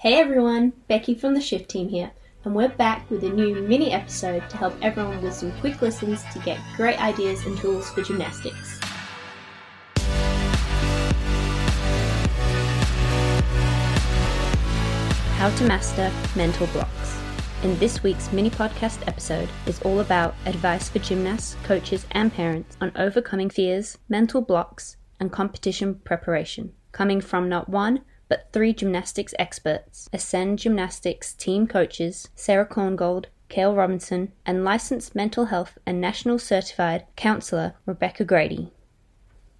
Hey everyone, Becky from the Shift Team here, and we're back with a new mini episode to help everyone with some quick listens to get great ideas and tools for gymnastics. How to master mental blocks. In this week's mini podcast episode is all about advice for gymnasts, coaches, and parents on overcoming fears, mental blocks, and competition preparation, coming from not one, but three gymnastics experts Ascend Gymnastics team coaches Sarah Korngold, Cale Robinson, and licensed mental health and national certified counselor Rebecca Grady.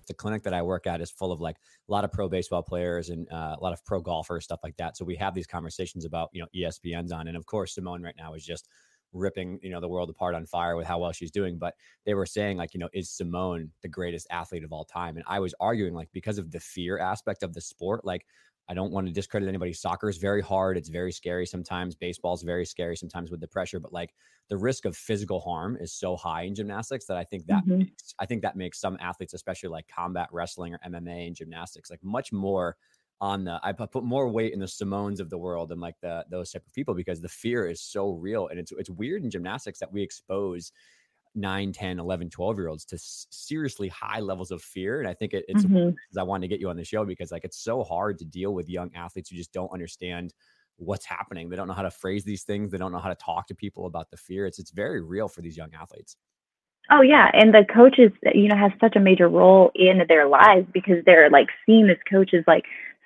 The clinic that I work at is full of like a lot of pro baseball players and uh, a lot of pro golfers, stuff like that. So we have these conversations about, you know, ESPN's on. And of course, Simone right now is just ripping you know the world apart on fire with how well she's doing but they were saying like you know is simone the greatest athlete of all time and i was arguing like because of the fear aspect of the sport like I don't want to discredit anybody. Soccer is very hard. It's very scary sometimes. Baseball is very scary sometimes with the pressure, but like the risk of physical harm is so high in gymnastics that I think that mm-hmm. makes, I think that makes some athletes, especially like combat wrestling or MMA and gymnastics, like much more on the I put more weight in the Simones of the world and like the those type of people because the fear is so real and it's it's weird in gymnastics that we expose 9 10 11 12 year olds to seriously high levels of fear and i think it, it's mm-hmm. i wanted to get you on the show because like it's so hard to deal with young athletes who just don't understand what's happening. They don't know how to phrase these things. They don't know how to talk to people about the fear. It's it's very real for these young athletes. Oh yeah and the coaches you know has such a major role in their lives because they're like seen as coaches like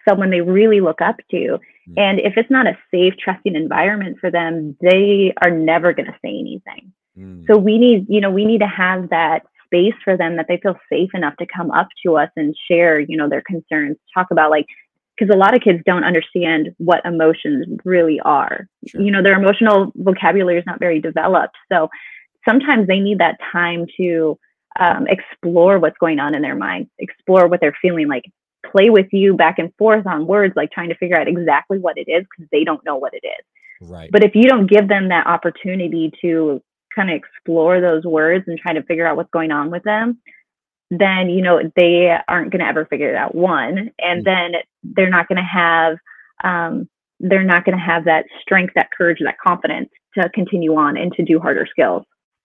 someone they really look up to mm-hmm. and if it's not a safe trusting environment for them they are never going to say anything Mm. So we need, you know, we need to have that space for them that they feel safe enough to come up to us and share, you know, their concerns, talk about like, because a lot of kids don't understand what emotions really are. Sure. You know, their emotional vocabulary is not very developed. So sometimes they need that time to um, explore what's going on in their mind, explore what they're feeling, like play with you back and forth on words, like trying to figure out exactly what it is because they don't know what it is. Right. But if you don't give them that opportunity to kind of explore those words and try to figure out what's going on with them, then you know they aren't going to ever figure it out. One, and mm. then they're not going to have um, they're not going to have that strength, that courage, that confidence to continue on and to do harder skills.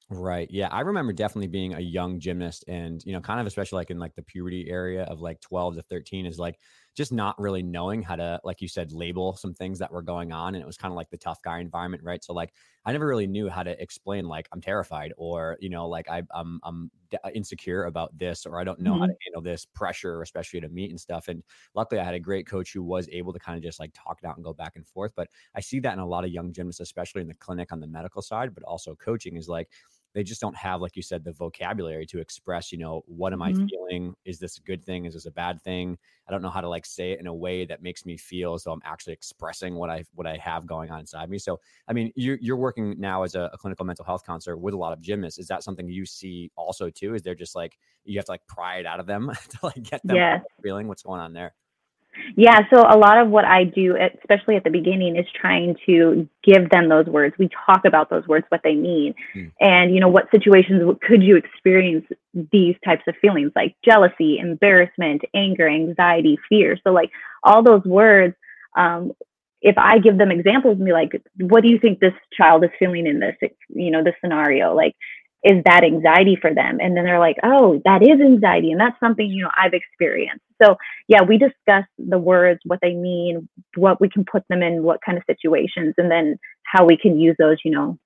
Right. Yeah. I remember definitely being a young gymnast and, you know, kind of especially like in like the puberty area of like 12 to 13 is like just not really knowing how to, like you said, label some things that were going on. And it was kind of like the tough guy environment. Right. So like I never really knew how to explain like I'm terrified or, you know, like I, I'm, I'm insecure about this or I don't know mm-hmm. how to handle this pressure, especially to meet and stuff. And luckily I had a great coach who was able to kind of just like talk it out and go back and forth. But I see that in a lot of young gymnasts, especially in the clinic on the medical side, but also coaching is like, they just don't have like you said the vocabulary to express you know what am mm-hmm. i feeling? Is this a good thing? Is this a bad thing? I don't know how to like say it in a way that makes me feel so i'm actually expressing what i what i have going on inside me. So i mean you're, you're working now as a, a clinical mental health counselor with a lot of gymnasts. Is that something you see also too? Is there just like you have to like pry it out of them to like get them yes. feeling what's going on there yeah, so a lot of what I do, especially at the beginning, is trying to give them those words. We talk about those words, what they mean, mm. and you know, what situations could you experience these types of feelings like jealousy, embarrassment, anger, anxiety, fear. So, like all those words, um, if I give them examples and be like, "What do you think this child is feeling in this, you know, this scenario?" Like, is that anxiety for them? And then they're like oh that is anxiety and that's something you know i've experienced. So yeah we discuss the words what they mean what we can put them in what kind of situations and then how we can use those you know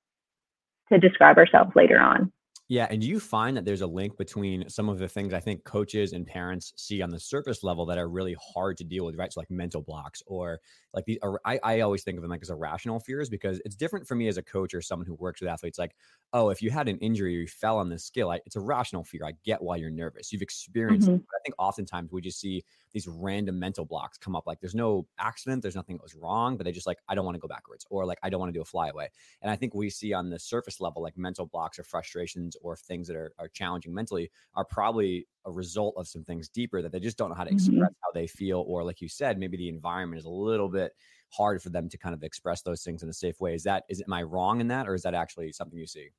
to describe ourselves later on yeah. And do you find that there's a link between some of the things I think coaches and parents see on the surface level that are really hard to deal with, right? So, like mental blocks or like the, I, I always think of them like as irrational fears because it's different for me as a coach or someone who works with athletes. Like, oh, if you had an injury or you fell on this skill, I, it's a rational fear. I get why you're nervous. You've experienced mm-hmm. it. But I think oftentimes we just see these random mental blocks come up. Like, there's no accident, there's nothing that was wrong, but they just like, I don't want to go backwards or like, I don't want to do a flyaway. And I think we see on the surface level, like mental blocks or frustrations or things that are, are challenging mentally are probably a result of some things deeper that they just don't know how to express mm-hmm. how they feel or like you said maybe the environment is a little bit hard for them to kind of express those things in a safe way. Is that is am i wrong in that or is that actually something you see?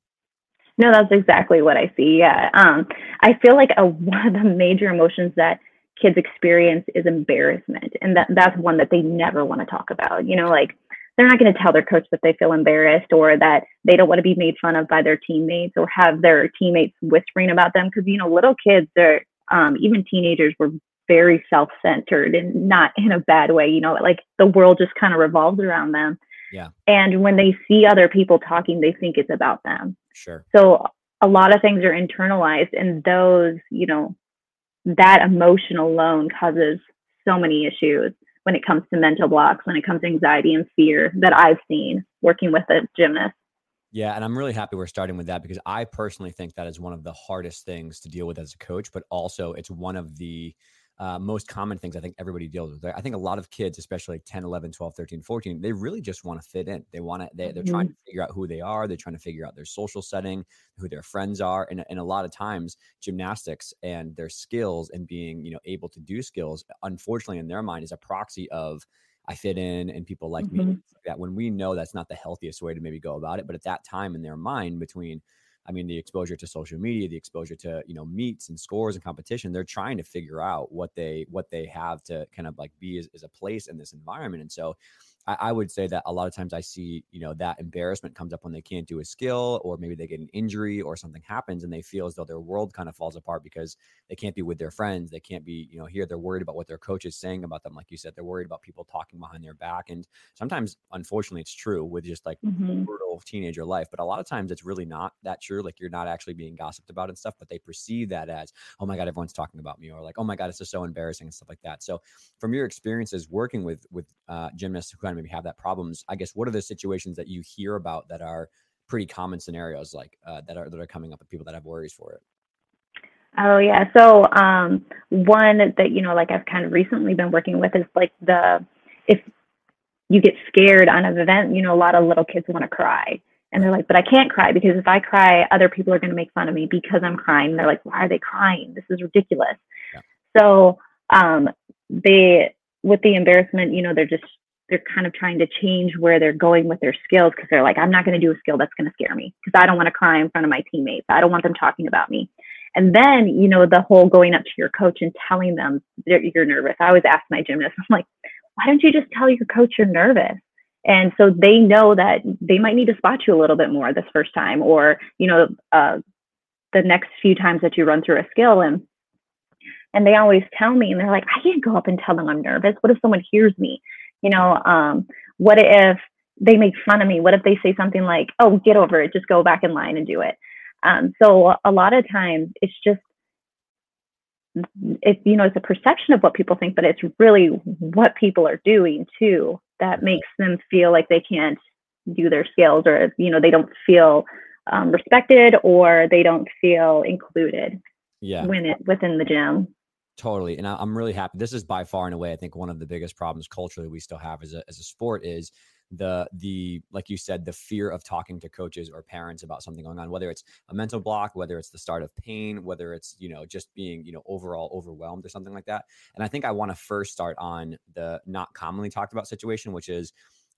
No that's exactly what i see yeah. Um, i feel like a, one of the major emotions that kids experience is embarrassment and that that's one that they never want to talk about you know like they're not going to tell their coach that they feel embarrassed or that they don't want to be made fun of by their teammates or have their teammates whispering about them because you know little kids are um, even teenagers were very self-centered and not in a bad way you know like the world just kind of revolves around them. Yeah. And when they see other people talking they think it's about them. Sure. So a lot of things are internalized and those you know that emotion alone causes so many issues when it comes to mental blocks, when it comes to anxiety and fear that I've seen working with a gymnast. Yeah, and I'm really happy we're starting with that because I personally think that is one of the hardest things to deal with as a coach, but also it's one of the uh, most common things I think everybody deals with. I think a lot of kids, especially 10, 11, 12, 13, 14, they really just want to fit in. They want to, they, are mm-hmm. trying to figure out who they are. They're trying to figure out their social setting, who their friends are. And, and a lot of times gymnastics and their skills and being, you know, able to do skills, unfortunately in their mind is a proxy of, I fit in and people like mm-hmm. me. That when we know that's not the healthiest way to maybe go about it, but at that time in their mind between I mean, the exposure to social media, the exposure to you know meets and scores and competition, they're trying to figure out what they what they have to kind of like be as, as a place in this environment. And so, I, I, would say that a lot of times I see, you know, that embarrassment comes up when they can't do a skill or maybe they get an injury or something happens and they feel as though their world kind of falls apart because they can't be with their friends. They can't be, you know, here. They're worried about what their coach is saying about them. Like you said, they're worried about people talking behind their back. And sometimes, unfortunately, it's true with just like mm-hmm. brutal teenager life. But a lot of times it's really not that true. Like you're not actually being gossiped about and stuff, but they perceive that as, oh my God, everyone's talking about me or like, oh my God, it's just so embarrassing and stuff like that. So from your experiences working with, with uh, gymnasts who kind maybe have that problems, I guess what are the situations that you hear about that are pretty common scenarios like uh, that are that are coming up with people that have worries for it? Oh yeah. So um, one that you know, like I've kind of recently been working with is like the if you get scared on an event, you know, a lot of little kids want to cry. And they're like, but I can't cry because if I cry, other people are going to make fun of me because I'm crying. And they're like, why are they crying? This is ridiculous. Yeah. So um, they, with the embarrassment, you know, they're just they're kind of trying to change where they're going with their skills because they're like, I'm not going to do a skill that's going to scare me because I don't want to cry in front of my teammates. I don't want them talking about me. And then, you know, the whole going up to your coach and telling them you're nervous. I always ask my gymnast, I'm like, why don't you just tell your coach you're nervous? And so they know that they might need to spot you a little bit more this first time or, you know, uh, the next few times that you run through a skill. And and they always tell me, and they're like, I can't go up and tell them I'm nervous. What if someone hears me? You know, um, what if they make fun of me? What if they say something like, "Oh, get over it. Just go back in line and do it." Um, so a lot of times it's just it you know it's a perception of what people think, but it's really what people are doing too that makes them feel like they can't do their skills or you know they don't feel um, respected or they don't feel included yeah when it within the gym Totally. And I, am really happy. This is by far and away, I think one of the biggest problems culturally we still have as a, as a sport is the the like you said the fear of talking to coaches or parents about something going on whether it's a mental block whether it's the start of pain whether it's you know just being you know overall overwhelmed or something like that and i think i want to first start on the not commonly talked about situation which is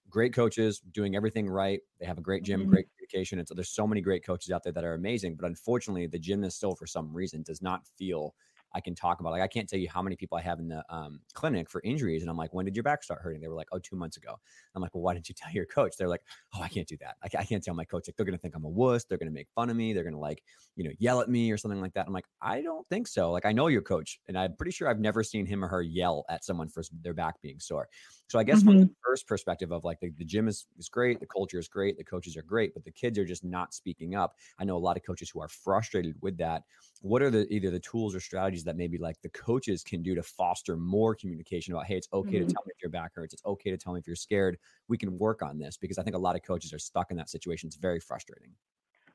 great coaches doing everything right they have a great gym mm-hmm. great communication and so there's so many great coaches out there that are amazing but unfortunately the gym is still for some reason does not feel I can talk about. Like I can't tell you how many people I have in the um, clinic for injuries, and I'm like, when did your back start hurting? They were like, oh, two months ago. I'm like, well, why didn't you tell your coach? They're like, oh, I can't do that. I, I can't tell my coach. Like they're gonna think I'm a wuss. They're gonna make fun of me. They're gonna like, you know, yell at me or something like that. I'm like, I don't think so. Like I know your coach, and I'm pretty sure I've never seen him or her yell at someone for their back being sore. So I guess mm-hmm. from the mm-hmm. first perspective of like the, the gym is, is great, the culture is great, the coaches are great, but the kids are just not speaking up. I know a lot of coaches who are frustrated with that. What are the either the tools or strategies that maybe like the coaches can do to foster more communication about, hey, it's okay mm-hmm. to tell me if your back hurts, it's okay to tell me if you're scared. We can work on this because I think a lot of coaches are stuck in that situation. It's very frustrating.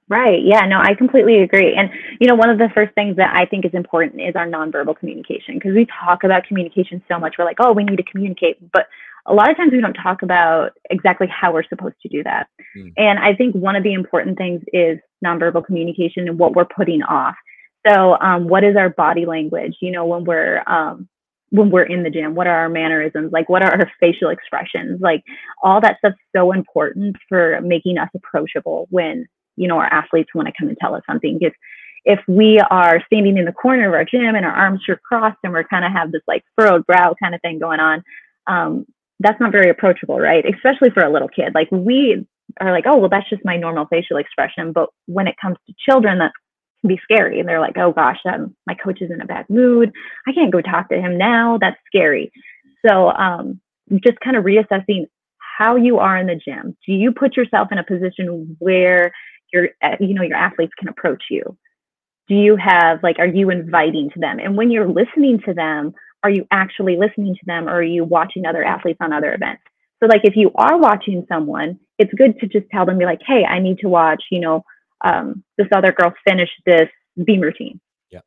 Right. Yeah. No, I completely agree. And, you know, one of the first things that I think is important is our nonverbal communication because we talk about communication so much. We're like, oh, we need to communicate. But a lot of times we don't talk about exactly how we're supposed to do that. Mm. And I think one of the important things is nonverbal communication and what we're putting off. So, um, what is our body language? You know, when we're, um, when we're in the gym what are our mannerisms like what are our facial expressions like all that stuff's so important for making us approachable when you know, our athletes want to come and tell us something. If if we are standing in the corner of our gym and our arms are crossed and we're kind of have this like furrowed brow kind of thing going on, um, that's not very approachable, right? Especially for a little kid. Like we are like, oh, well, that's just my normal facial expression. But when it comes to children, that can be scary. And they're like, oh gosh, um, my coach is in a bad mood. I can't go talk to him now. That's scary. So um, just kind of reassessing how you are in the gym. Do you put yourself in a position where your uh, you know your athletes can approach you? Do you have like are you inviting to them? And when you're listening to them, are you actually listening to them or are you watching other athletes on other events? So like if you are watching someone, it's good to just tell them be like, hey, I need to watch, you know, um, this other girl finish this beam routine. Yeah.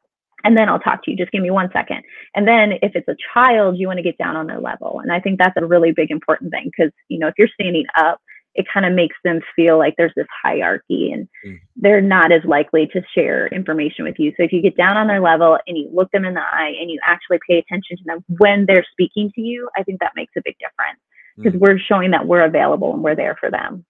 And then I'll talk to you. Just give me one second. And then if it's a child, you want to get down on their level. And I think that's a really big important thing because, you know, if you're standing up, it kind of makes them feel like there's this hierarchy and mm. they're not as likely to share information with you. So if you get down on their level and you look them in the eye and you actually pay attention to them when they're speaking to you, I think that makes a big difference because mm. we're showing that we're available and we're there for them.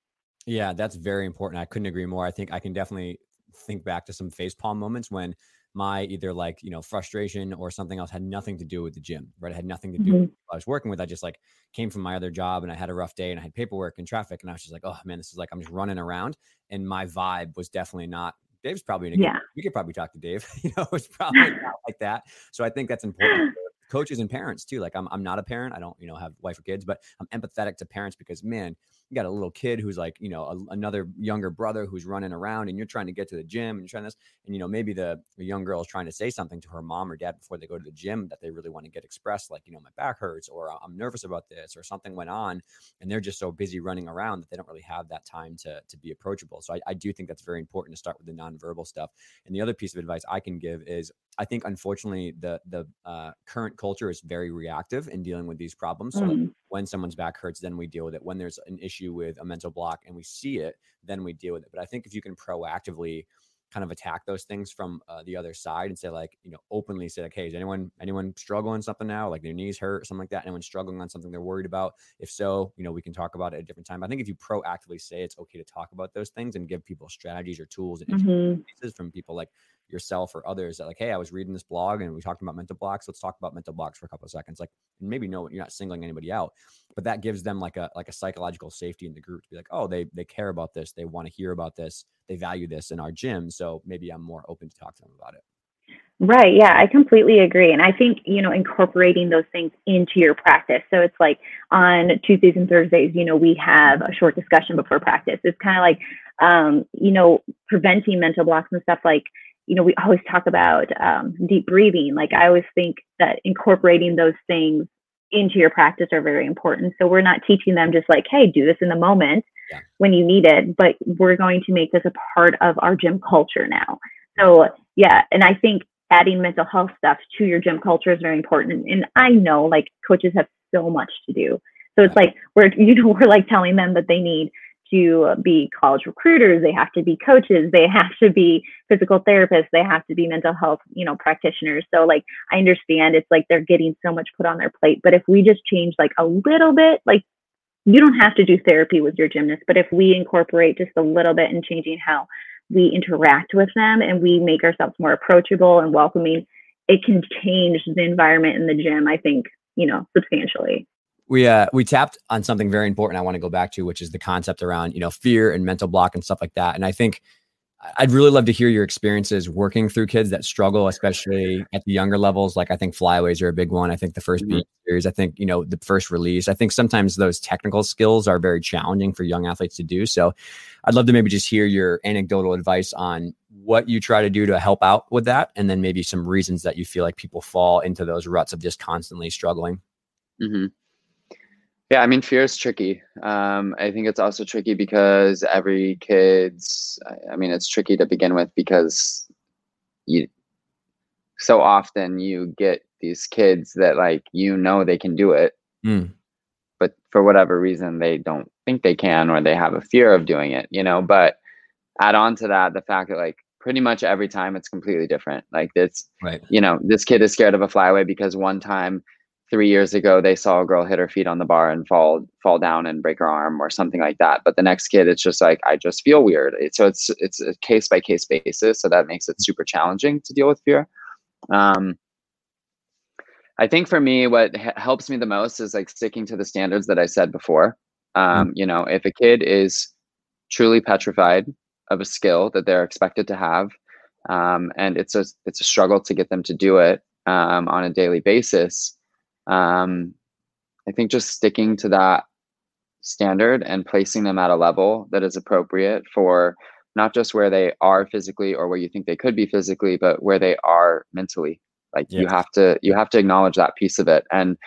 Yeah, that's very important. I couldn't agree more. I think I can definitely think back to some facepalm moments when my either like you know frustration or something else had nothing to do with the gym right it had nothing to do mm-hmm. with i was working with i just like came from my other job and i had a rough day and i had paperwork and traffic and i was just like oh man this is like i'm just running around and my vibe was definitely not dave's probably in a yeah. we could probably talk to dave you know it's probably not like that so i think that's important coaches and parents too like I'm, I'm not a parent i don't you know have wife or kids but i'm empathetic to parents because man you got a little kid who's like, you know, a, another younger brother who's running around and you're trying to get to the gym and you're trying this. And, you know, maybe the, the young girl is trying to say something to her mom or dad before they go to the gym that they really want to get expressed, like, you know, my back hurts or I'm nervous about this or something went on. And they're just so busy running around that they don't really have that time to, to be approachable. So I, I do think that's very important to start with the nonverbal stuff. And the other piece of advice I can give is I think unfortunately the the uh, current culture is very reactive in dealing with these problems. So mm. when someone's back hurts, then we deal with it. When there's an issue with a mental block and we see it, then we deal with it. But I think if you can proactively kind of attack those things from uh, the other side and say like you know openly say like hey is anyone anyone struggling something now like their knees hurt something like that anyone struggling on something they're worried about if so you know we can talk about it at a different time i think if you proactively say it's okay to talk about those things and give people strategies or tools and mm-hmm. from people like yourself or others that like, hey, I was reading this blog and we talked about mental blocks. Let's talk about mental blocks for a couple of seconds. Like maybe no, you're not singling anybody out, but that gives them like a like a psychological safety in the group to be like, oh, they they care about this, they want to hear about this, they value this in our gym. So maybe I'm more open to talk to them about it. Right. Yeah, I completely agree. And I think, you know, incorporating those things into your practice. So it's like on Tuesdays and Thursdays, you know, we have a short discussion before practice. It's kind of like, um, you know, preventing mental blocks and stuff like you know, we always talk about um, deep breathing. Like I always think that incorporating those things into your practice are very important. So we're not teaching them just like, hey, do this in the moment yeah. when you need it, but we're going to make this a part of our gym culture now. So yeah, and I think adding mental health stuff to your gym culture is very important. And I know like coaches have so much to do. So it's like we're you know we're like telling them that they need to be college recruiters, they have to be coaches, they have to be physical therapists, they have to be mental health, you know, practitioners. So like I understand it's like they're getting so much put on their plate, but if we just change like a little bit, like you don't have to do therapy with your gymnast, but if we incorporate just a little bit in changing how we interact with them and we make ourselves more approachable and welcoming, it can change the environment in the gym, I think, you know, substantially we uh we tapped on something very important I want to go back to, which is the concept around you know fear and mental block and stuff like that. And I think I'd really love to hear your experiences working through kids that struggle, especially at the younger levels. Like I think flyaways are a big one. I think the 1st mm-hmm. series, I think, you know, the first release. I think sometimes those technical skills are very challenging for young athletes to do. So I'd love to maybe just hear your anecdotal advice on what you try to do to help out with that. And then maybe some reasons that you feel like people fall into those ruts of just constantly struggling. Mm-hmm. Yeah, I mean, fear is tricky. Um, I think it's also tricky because every kid's, I mean, it's tricky to begin with because you, so often you get these kids that like, you know, they can do it, mm. but for whatever reason, they don't think they can or they have a fear of doing it, you know, but add on to that the fact that like pretty much every time it's completely different. Like this, right. you know, this kid is scared of a flyaway because one time three years ago they saw a girl hit her feet on the bar and fall fall down and break her arm or something like that. But the next kid it's just like i just feel weird. So it's it's a case by case basis. So that makes it super challenging to deal with fear. Um, i think for me what h- helps me the most is like sticking to the standards that i said before. Mm-hmm. um, you know if a kid is truly petrified of a skill that they're expected to have um, and it's a it's a struggle to get them to do it um, on a daily basis um, I think just sticking to that standard and placing them at a level that is appropriate for not just where they are physically or where you think they could be physically, but where they are mentally. Like you have to you have to acknowledge that piece of it. And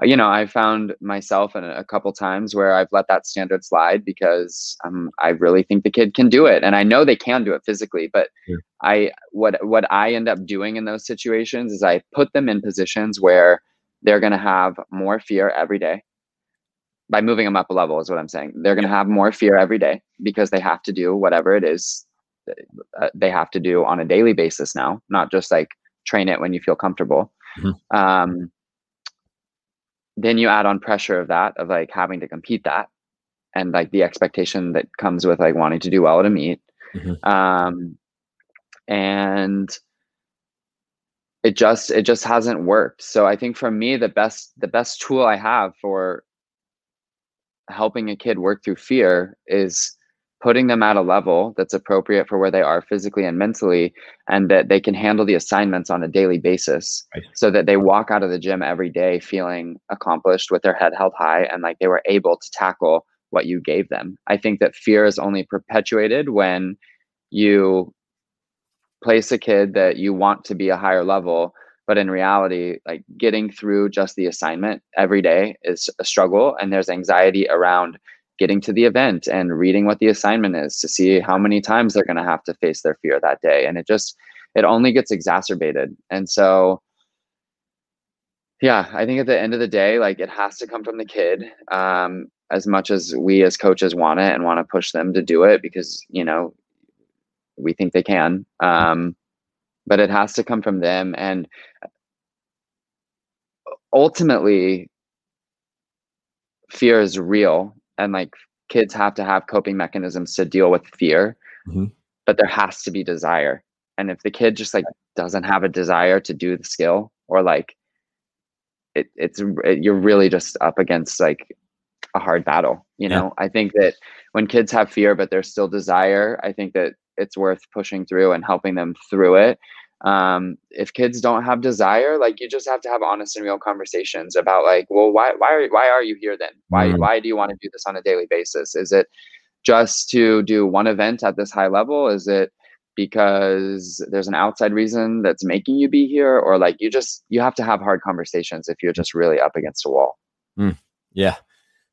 uh, you know, I found myself in a couple times where I've let that standard slide because um, I really think the kid can do it, and I know they can do it physically. But yeah. I what what I end up doing in those situations is I put them in positions where they're going to have more fear every day. By moving them up a level is what i'm saying. They're going to have more fear every day because they have to do whatever it is uh, they have to do on a daily basis now not just like train it when you feel comfortable. Mm-hmm. um, then you add on pressure of that of like having to compete that and like the expectation that comes with like wanting to do well at a meet. Mm-hmm. um, and it just it just hasn't worked so i think for me the best the best tool i have for helping a kid work through fear is putting them at a level that's appropriate for where they are physically and mentally and that they can handle the assignments on a daily basis right. so that they walk out of the gym every day feeling accomplished with their head held high and like they were able to tackle what you gave them i think that fear is only perpetuated when you place a kid that you want to be a higher level but in reality like getting through just the assignment every day is a struggle and there's anxiety around getting to the event and reading what the assignment is to see how many times they're going to have to face their fear that day and it just it only gets exacerbated and so yeah i think at the end of the day like it has to come from the kid um, as much as we as coaches want it and want to push them to do it because you know we think they can um, but it has to come from them and ultimately fear is real and like kids have to have coping mechanisms to deal with fear mm-hmm. but there has to be desire and if the kid just like doesn't have a desire to do the skill or like it, it's it, you're really just up against like a hard battle you know yeah. i think that when kids have fear but there's still desire i think that it's worth pushing through and helping them through it. Um, if kids don't have desire like you just have to have honest and real conversations about like well why why are why are you here then? Why mm. why do you want to do this on a daily basis? Is it just to do one event at this high level? Is it because there's an outside reason that's making you be here? Or like you just you have to have hard conversations if you're just really up against a wall. Mm. yeah.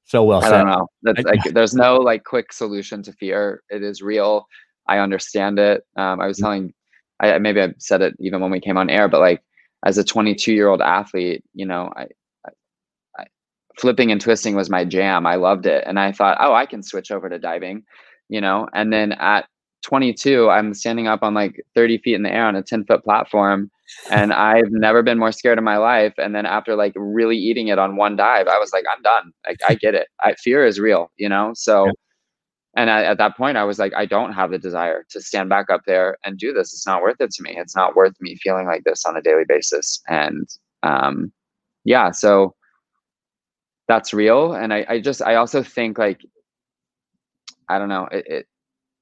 So well i don't know. That's like there's no like quick solution to fear. It is real I understand it. Um, I was mm. telling, I maybe I said it even when we came on air, but like as a 22 year old athlete, you know, I, I, I, flipping and twisting was my jam. I loved it, and I thought, oh, I can switch over to diving, you know. And then at 22, I'm standing up on like 30 feet in the air on a 10 foot platform, and I've never been more scared in my life. And then after like really eating it on one dive, I was like, I'm done. Like I get it. I, fear is real, you know. So. Yeah and I, at that point i was like i don't have the desire to stand back up there and do this. It's not worth it to me. It's not worth me feeling like this on a daily basis. And um yeah so that's real. And i, I just i also think like i don't know it, it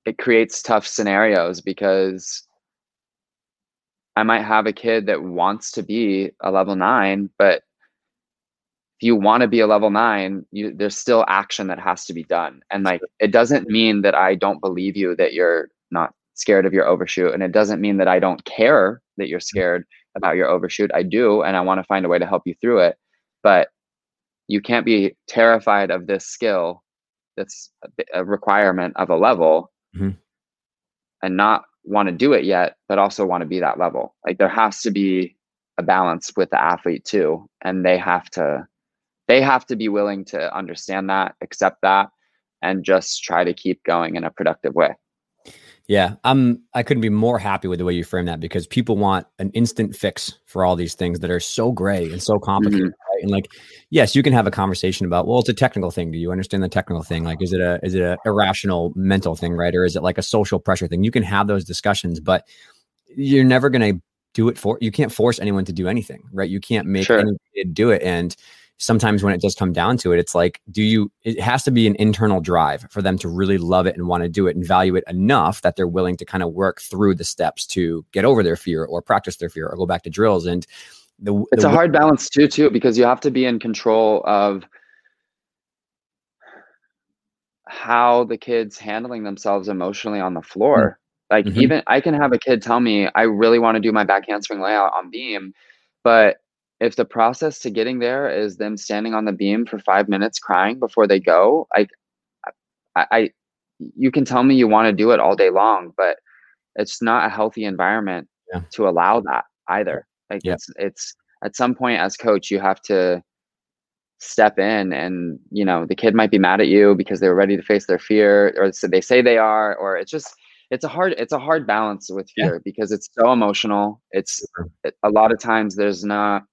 it creates tough scenarios because i might have a kid that wants to be a level nine but if you want to be a level nine, you, there's still action that has to be done. And like, it doesn't mean that I don't believe you that you're not scared of your overshoot. And it doesn't mean that I don't care that you're scared about your overshoot. I do. And I want to find a way to help you through it. But you can't be terrified of this skill that's a requirement of a level mm-hmm. and not want to do it yet, but also want to be that level. Like there has to be a balance with the athlete too. And they have to they have to be willing to understand that, accept that, and just try to keep going in a productive way. Yeah, I'm I couldn't be more happy with the way you frame that because people want an instant fix for all these things that are so gray and so complicated, mm-hmm. right? And like, yes, you can have a conversation about, well, it's a technical thing. Do you understand the technical thing? Like, is it a is it a irrational mental thing, right? Or is it like a social pressure thing? You can have those discussions, but you're never going to do it for. You can't force anyone to do anything, right? You can't make sure. anyone do it, and sometimes when it does come down to it, it's like, do you, it has to be an internal drive for them to really love it and want to do it and value it enough that they're willing to kind of work through the steps to get over their fear or practice their fear or go back to drills. And the, it's the, a hard balance too, too, because you have to be in control of how the kids handling themselves emotionally on the floor. Mm-hmm. Like mm-hmm. even I can have a kid tell me, I really want to do my back handspring layout on beam, but if the process to getting there is them standing on the beam for five minutes crying before they go, I, I, I you can tell me you want to do it all day long, but it's not a healthy environment yeah. to allow that either. Like yeah. it's it's at some point as coach, you have to step in and you know the kid might be mad at you because they're ready to face their fear or so they say they are or it's just it's a hard it's a hard balance with fear yeah. because it's so emotional it's it, a lot of times there's not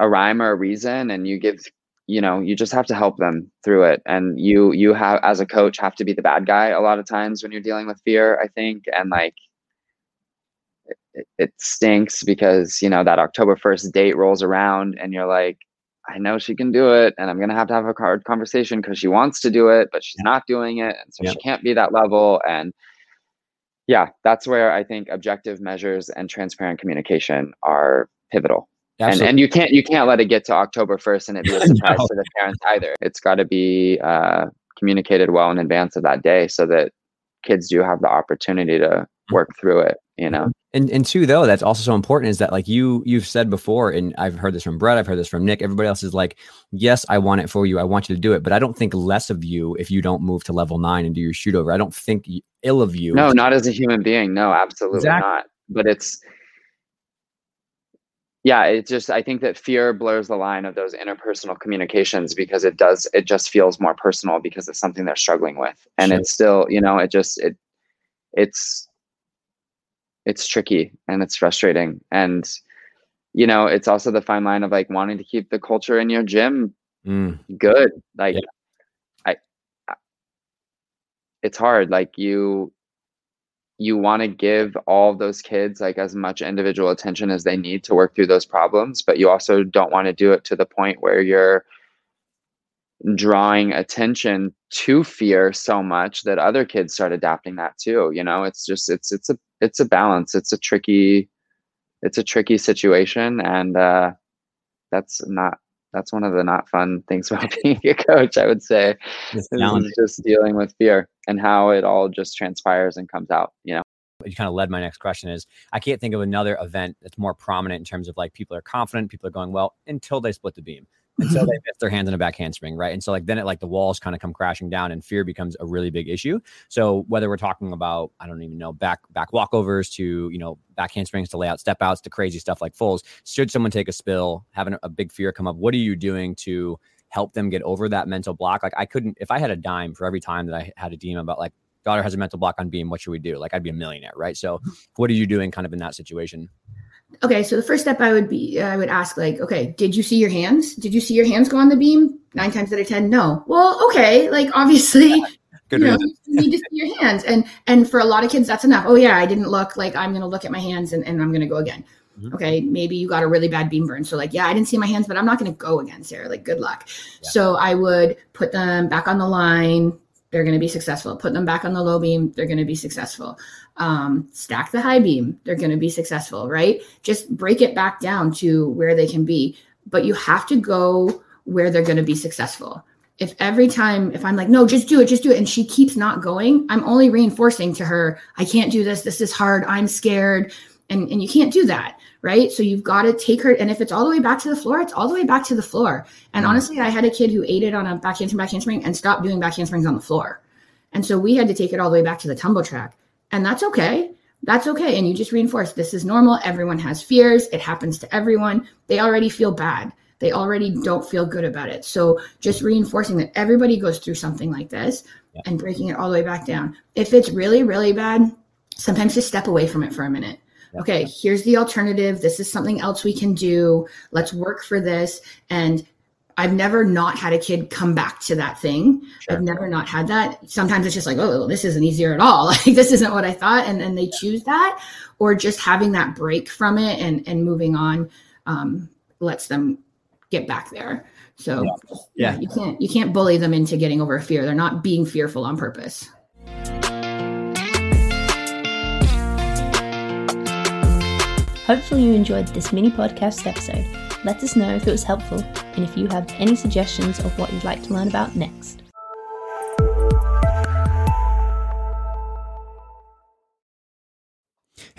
a rhyme or a reason and you give you know you just have to help them through it. And you you have as a coach have to be the bad guy a lot of times when you're dealing with fear i think. And like it, it stinks because you know that october 1st date rolls around and you're like i know she can do it and i'm going to have to have a hard conversation because she wants to do it but she's not doing it and so she can't be that level. And yeah that's where i think objective measures and transparent communication are pivotal and, and you can't you can't let it get to October first and it be a surprise no. to the parents either. It's got to be uh, communicated well in advance of that day so that kids do have the opportunity to mm-hmm. work through it. You know. And and two though, that's also so important is that like you you've said before, and I've heard this from Brett, I've heard this from Nick. Everybody else is like, yes, I want it for you. I want you to do it, but I don't think less of you if you don't move to level nine and do your shoot over. I don't think ill of you. No, not as a human being. No, absolutely exactly. not. But it's yeah it just i think that fear blurs the line of those interpersonal communications because it does it just feels more personal because it's something they're struggling with and sure. it's still you know it just it it's it's tricky and it's frustrating and you know it's also the fine line of like wanting to keep the culture in your gym mm. good like yeah. I, I it's hard like you you want to give all those kids like as much individual attention as they need to work through those problems but you also don't want to do it to the point where you're drawing attention to fear so much that other kids start adapting that too you know? It's just it's it's a it's a balance. It's a tricky it's a tricky situation and uh that's not that's one of the not fun things about being a coach i would say is just dealing with fear and how it all just transpires and comes out you know you kind of led my next question is i can't think of another event that's more prominent in terms of like people are confident people are going well until they split the beam until they miss their hands in a back handspring, right? And so like then it like the walls kind of come crashing down and fear becomes a really big issue. So whether we're talking about I don't even know back back walkovers to you know back handsprings to lay out step outs to crazy stuff like fulls, should someone take a spill, having a big fear come up, what are you doing to help them get over that mental block? Like I couldn't if I had a dime for every time that I had a DM about like daughter has a mental block on beam, what should we do? Like I'd be a millionaire, right? So what are you doing kind of in that situation? okay so the first step i would be i would ask like okay did you see your hands? Did you see your hands go on the beam? Nine times out of ten no. Well okay like obviously Good you, know, you need to see your hands. And and for a lot of kids that's enough. Oh yeah i didn't look like i'm gonna look at my hands and, and i'm gonna go again. Mm-hmm. okay maybe you got a really bad beam burn. So like yeah i didn't see my hands but i'm not gonna go again sarah. Like good luck. Yeah. so i would put them back on the line they're going to be successful. Put them back on the low beam, they're going to be successful. Um, stack the high beam, they're going to be successful, right? Just break it back down to where they can be. But you have to go where they're going to be successful. If every time, if I'm like, no, just do it, just do it, and she keeps not going, I'm only reinforcing to her, I can't do this, this is hard, I'm scared. And, and you can't do that right? So you've got to take her, and if it's all the way back to the floor, it's all the way back to the floor. And mm-hmm. honestly, I had a kid who ate it on a back handspring, back handspring, and stopped doing back handsprings on the floor. And so we had to take it all the way back to the tumble track, and that's okay. That's okay. And you just reinforce this is normal. Everyone has fears. It happens to everyone. They already feel bad. They already don't feel good about it. So just reinforcing that everybody goes through something like this yeah. and breaking it all the way back down. If it's really, really bad, sometimes just step away from it for a minute. Okay, here's the alternative. This is something else we can do. Let's work for this. And I've never not had a kid come back to that thing. Sure. I've never not had that. Sometimes it's just like, oh, this isn't easier at all. Like this isn't what I thought, and then they choose that, or just having that break from it and and moving on um, lets them get back there. So yeah. yeah, you can't you can't bully them into getting over a fear. They're not being fearful on purpose. Hopefully, you enjoyed this mini podcast episode. Let us know if it was helpful and if you have any suggestions of what you'd like to learn about next.